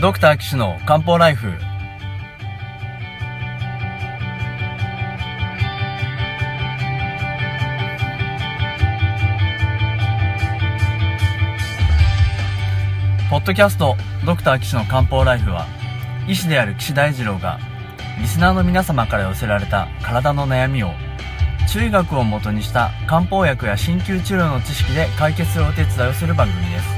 ドクター騎士の漢方ライフ。ポッドキャストドクター騎士の漢方ライフは医師である岸大二郎がリスナーの皆様から寄せられた体の悩みを中医学をもとにした漢方薬や鍼灸治療の知識で解決するお手伝いをする番組です。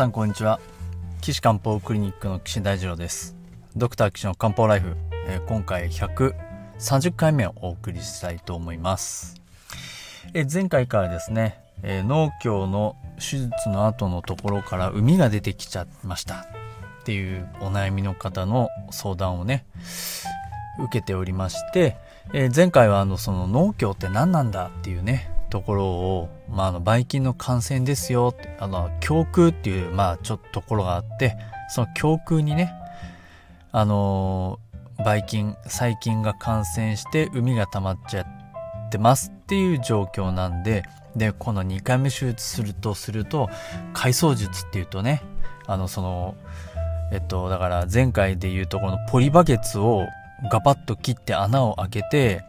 さんこんにちは。岸漢方クリニックの岸大二郎です。ドクター岸の漢方ライフ、えー、今回130回目をお送りしたいと思います、えー、前回からですね、えー、農協の手術の後のところから海が出てきちゃいました。っていうお悩みの方の相談をね受けておりまして、え前回はあのその農協って何なんだっていうねところを、まあ、あの、ばい菌の感染ですよ、あの、胸腔っていう、まあ、ちょっとところがあって、その胸腔にね、あのばい菌、細菌が感染して海が溜まっちゃってますっていう状況なんで、で、この2回目手術するとすると、回想術っていうとね、あの、その、えっと、だから前回で言うとこのポリバケツをガバッと切って穴を開けて、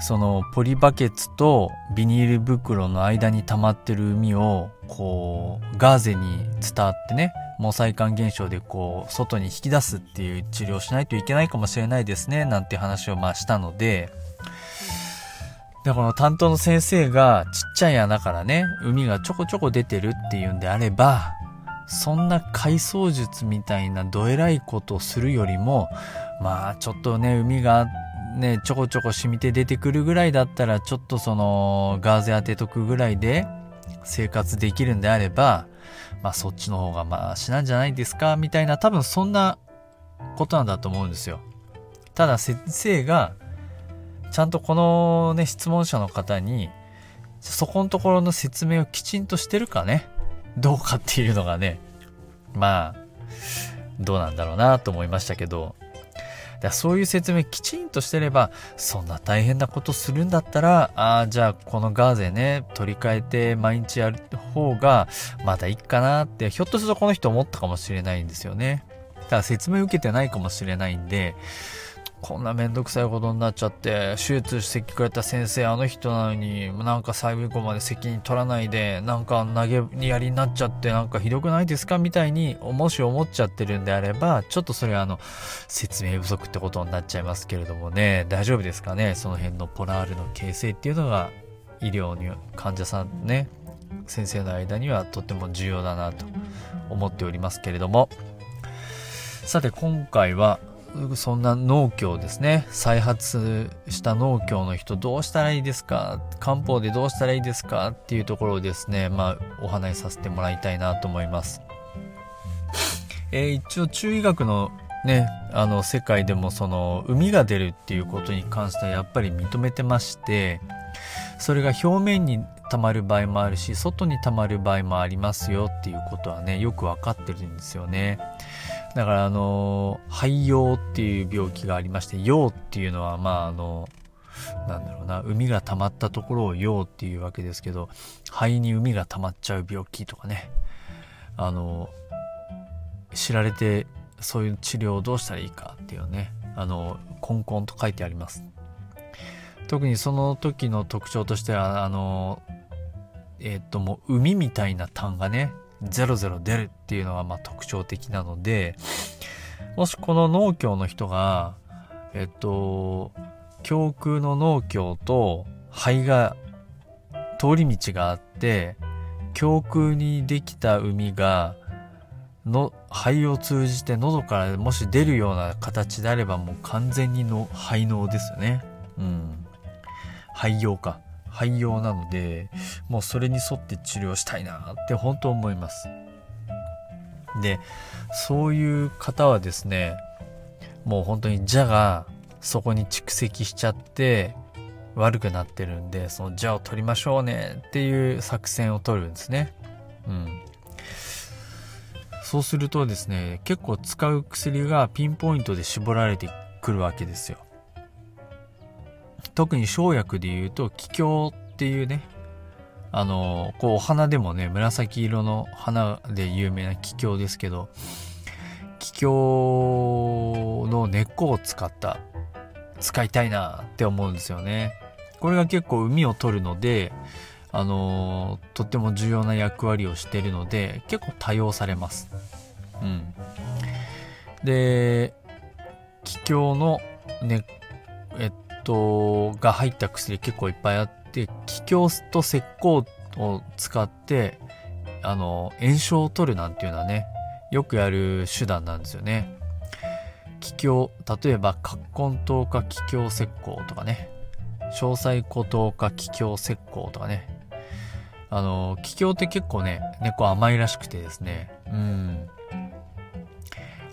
そのポリバケツとビニール袋の間に溜まってる海をこうガーゼに伝わってね毛細管現象でこう外に引き出すっていう治療をしないといけないかもしれないですねなんて話をまあしたのででこの担当の先生がちっちゃい穴からね海がちょこちょこ出てるっていうんであればそんな回想術みたいなどえらいことをするよりもまあちょっとね海があってね、ちょこちょこ染みて出てくるぐらいだったら、ちょっとその、ガーゼ当てとくぐらいで生活できるんであれば、まあそっちの方がマシなんじゃないですかみたいな、多分そんなことなんだと思うんですよ。ただ先生が、ちゃんとこのね、質問者の方に、そこのところの説明をきちんとしてるかね、どうかっていうのがね、まあ、どうなんだろうなと思いましたけど、だそういう説明きちんとしてれば、そんな大変なことするんだったら、ああ、じゃあこのガーゼね、取り替えて毎日やる方が、まだいいかなって、ひょっとするとこの人思ったかもしれないんですよね。ただ説明受けてないかもしれないんで、こんなめんどくさいことになっちゃって、手術してくれた先生、あの人なのに、なんか最後まで責任取らないで、なんか投げやりになっちゃって、なんかひどくないですかみたいに、もし思っちゃってるんであれば、ちょっとそれはあの、説明不足ってことになっちゃいますけれどもね、大丈夫ですかね？その辺のポラールの形成っていうのが、医療に、患者さんね、先生の間にはとっても重要だなと思っておりますけれども、さて今回はそんな農協ですね。再発した農協の人どうしたらいいですか？漢方でどうしたらいいですか？っていうところをですね、まあお話しさせてもらいたいなと思います。えー、一応中医学のね、あの世界でもその海が出るっていうことに関してはやっぱり認めてまして、それが表面に溜まる場合もあるし、外に溜まる場合もありますよっていうことはね、よくわかってるんですよね。だからあの肺葉っていう病気がありまして葉っていうのはまああのなんだろうな海が溜まったところを葉っていうわけですけど肺に海が溜まっちゃう病気とかね。あの知られてそういう治療をどうしたらいいかっていうね。あのコンコンと書いてあります。特にその時の特徴としてはあのえっ、ともう海みたいな痰がね00出るっていうのがまあ特徴的なので、もしこの農協の人が、えっと、胸腔の農協と肺が通り道があって、胸腔にできた海がの肺を通じて喉からもし出るような形であればもう完全にの肺脳ですよね。うん。肺用か。肺用なので、もうそれに沿って治療したいなって本当思います。で、そういう方はですね、もう本当に蛇がそこに蓄積しちゃって悪くなってるんで、その蛇を取りましょうねっていう作戦を取るんですね。うん。そうするとですね、結構使う薬がピンポイントで絞られてくるわけですよ。特に生薬で言うと、気境っていうね、あの、こうお花でもね、紫色の花で有名な気境ですけど、気境の根っこを使った、使いたいなって思うんですよね。これが結構海を取るので、あのとっても重要な役割をしているので、結構多用されます。うん。で、気境の根、えっと、が入った薬結構いっぱいあって、気境と石膏を使って、あの、炎症を取るなんていうのはね、よくやる手段なんですよね。気境、例えば、葛根糖か気境石膏とかね、詳細孤島か気境石膏とかね、あの、気境って結構ね、猫甘いらしくてですね、うん。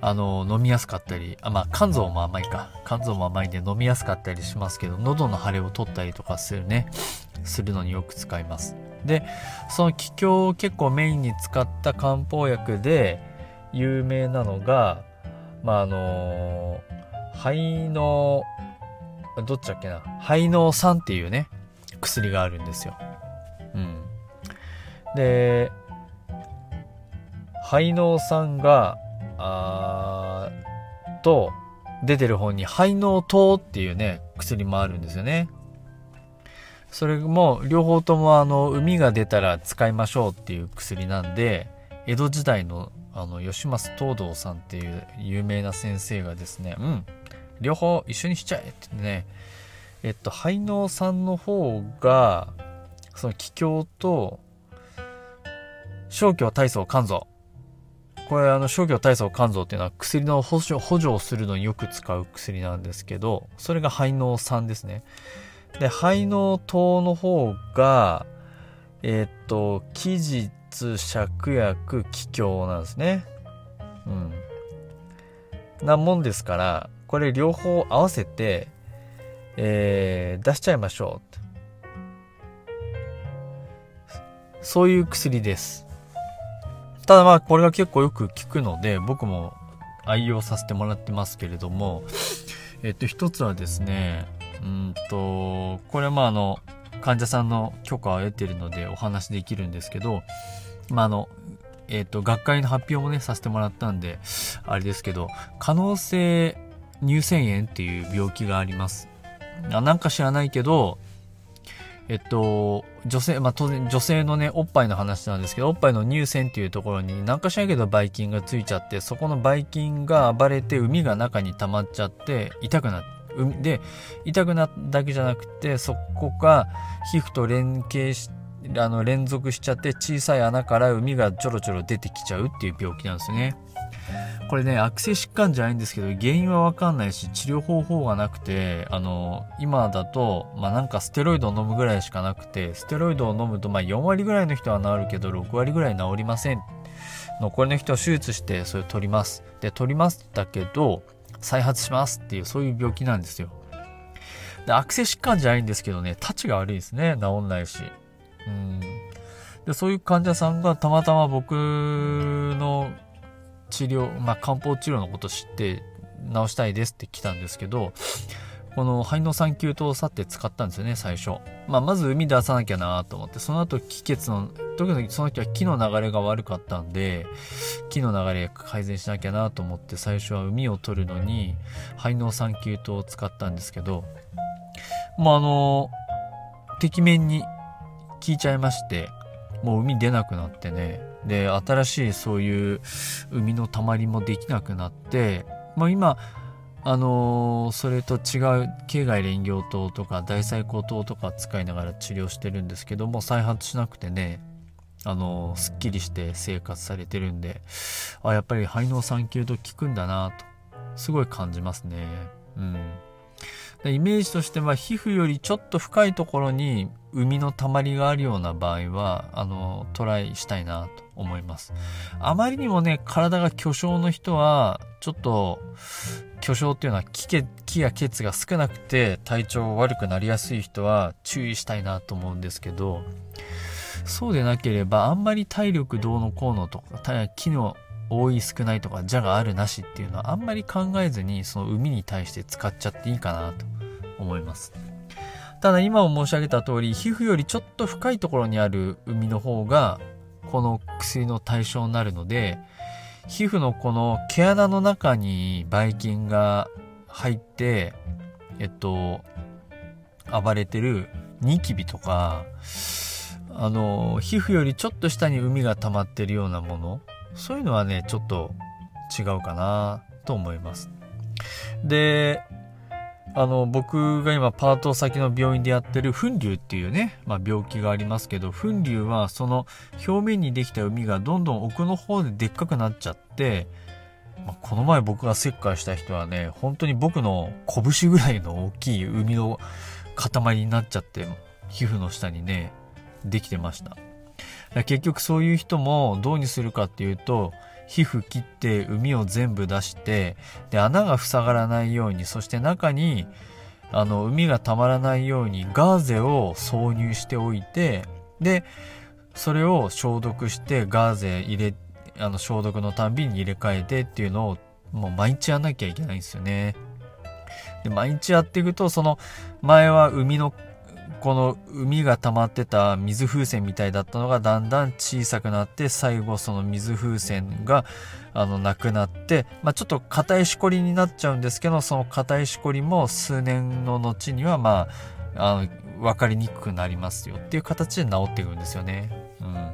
あの、飲みやすかったり、あ、まあ、肝臓も甘いか。肝臓も甘いんで飲みやすかったりしますけど、喉の腫れを取ったりとかするね、するのによく使います。で、その気境を結構メインに使った漢方薬で有名なのが、まあ、あの、肺の、どっちだっけな、肺の酸っていうね、薬があるんですよ。うん。で、肺の酸が、あと、出てる方に肺の糖っていうね、薬もあるんですよね。それも両方ともあの海が出たら使いましょうっていう薬なんで江戸時代のあの吉松東道さんっていう有名な先生がですねうん両方一緒にしちゃえってねえっと肺の酸の方がその気境と消去体操肝臓。これあの消去体操肝臓っていうのは薬の補助補助をするのによく使う薬なんですけど、それが肺の酸ですね。で、肺の糖の方が、えー、っと、期日、芍薬、気境なんですね。うん。なもんですから、これ両方合わせて、えー、出しちゃいましょう。そういう薬です。ただまあこれが結構よく効くので僕も愛用させてもらってますけれども、えっと一つはですね、うんと、これはまああの、患者さんの許可を得てるのでお話できるんですけど、まああの、えっ、と、学会の発表もね、させてもらったんで、あれですけど、可能性乳腺炎っていう病気があります。なんか知らないけど、えっと、女性、まあ、当然女性のね、おっぱいの話なんですけど、おっぱいの乳腺っていうところに何かしらけどばい菌がついちゃって、そこのばい菌が暴れて海が中に溜まっちゃって痛くなって、で、痛くなっただけじゃなくて、そこが皮膚と連携し、あの、連続しちゃって小さい穴から海がちょろちょろ出てきちゃうっていう病気なんですね。これね、悪性疾患じゃないんですけど、原因はわかんないし、治療方法がなくて、あの、今だと、まあ、なんかステロイドを飲むぐらいしかなくて、ステロイドを飲むと、まあ、4割ぐらいの人は治るけど、6割ぐらい治りません。残りの人は手術して、それを取ります。で、取りますだけど、再発しますっていう、そういう病気なんですよ。で、悪性疾患じゃないんですけどね、立ちが悪いですね。治んないし。うん。で、そういう患者さんがたまたま僕の治療、まあ、漢方治療のこと知って治したいですって来たんですけど、この肺の酸球糖さって使ったんですよね、最初。まあ、まず海出さなきゃなと思って、その後気血の、特にその時は気の流れが悪かったんで、気の流れ改善しなきゃなと思って、最初は海を取るのに、肺の酸球糖を使ったんですけど、もうあの、てきめんに効いちゃいまして、もう海出なくなってね、で、新しいそういう海のたまりもできなくなって、まあ今、あのー、それと違う境外連行糖とか大細胞糖とか使いながら治療してるんですけども再発しなくてねあの、すっきりして生活されてるんで、あ、やっぱり肺の産休と効くんだなと、すごい感じますね。うんで。イメージとしては皮膚よりちょっと深いところに海のたまりがあるような場合は、あの、トライしたいなと思います。あまりにもね、体が巨匠の人は、ちょっと、巨匠っていうのは気気や血が少なくて体調悪くなりやすい人は注意したいなと思うんですけど、そうでなければ、あんまり体力どうのこうのとか、機能多い少ないとか、邪があるなしっていうのはあんまり考えずに、その海に対して使っちゃっていいかなと思います。ただ今も申し上げた通り、皮膚よりちょっと深いところにある海の方が、この薬の対象になるので、皮膚のこの毛穴の中にばい菌が入って、えっと、暴れてるニキビとか、あの、皮膚よりちょっと下に海が溜まってるようなもの、そういうのはね、ちょっと違うかなと思います。で、あの、僕が今パート先の病院でやってる粉瘤っていうね、まあ病気がありますけど、粉瘤はその表面にできた海がどんどん奥の方ででっかくなっちゃって、まあ、この前僕が切開した人はね、本当に僕の拳ぐらいの大きい海の塊になっちゃって、皮膚の下にね、できてました。結局そういう人もどうにするかっていうと、皮膚切って海を全部出して、で、穴が塞がらないように、そして中に、あの、海がたまらないようにガーゼを挿入しておいて、で、それを消毒してガーゼ入れ、あの、消毒のたんびに入れ替えてっていうのを、もう毎日やんなきゃいけないんですよね。で、毎日やっていくと、その、前は海のこの海が溜まってた水風船みたいだったのがだんだん小さくなって最後その水風船があのなくなって、まあ、ちょっと硬いしこりになっちゃうんですけどその硬いしこりも数年の後にはまああの分かりにくくなりますよっていう形で治っていくんですよね。うん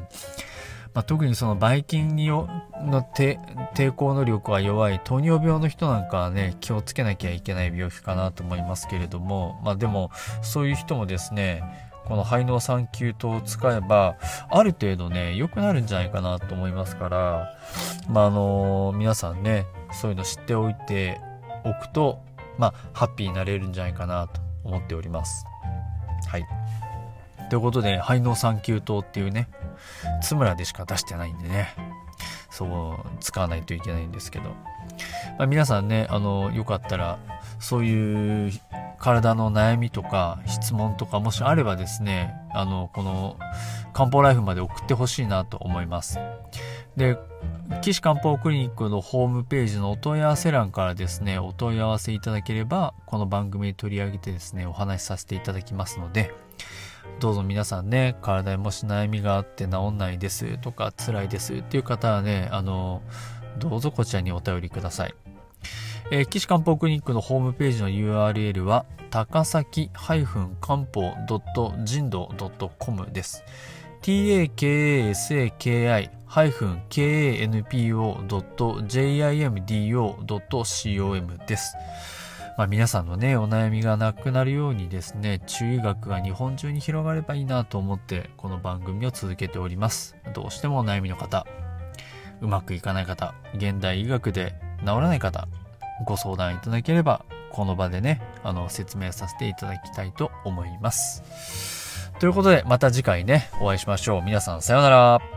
まあ、特にそのばい菌によの抵抗能力が弱い糖尿病の人なんかはね気をつけなきゃいけない病気かなと思いますけれどもまあでもそういう人もですねこの肺の酸球糖を使えばある程度ね良くなるんじゃないかなと思いますからまああの皆さんねそういうの知っておいておくとまあハッピーになれるんじゃないかなと思っております。はい。ということで肺の酸球糖っていうね津村でしか出してないんでね、そう、使わないといけないんですけど、まあ、皆さんね、あの、よかったら、そういう体の悩みとか質問とかもしあればですね、あの、この漢方ライフまで送ってほしいなと思います。で、岸漢方クリニックのホームページのお問い合わせ欄からですね、お問い合わせいただければ、この番組に取り上げてですね、お話しさせていただきますので、どうぞ皆さんね、体にもし悩みがあって治んないですとか辛いですっていう方はね、あの、どうぞこちらにお便りください。えー、岸漢方クリニックのホームページの URL は、高崎漢方人道 .com です。takasaki-kanpo.jimdo.com です。まあ、皆さんのね、お悩みがなくなるようにですね、中医学が日本中に広がればいいなと思って、この番組を続けております。どうしてもお悩みの方、うまくいかない方、現代医学で治らない方、ご相談いただければ、この場でね、あの、説明させていただきたいと思います。ということで、また次回ね、お会いしましょう。皆さん、さようなら。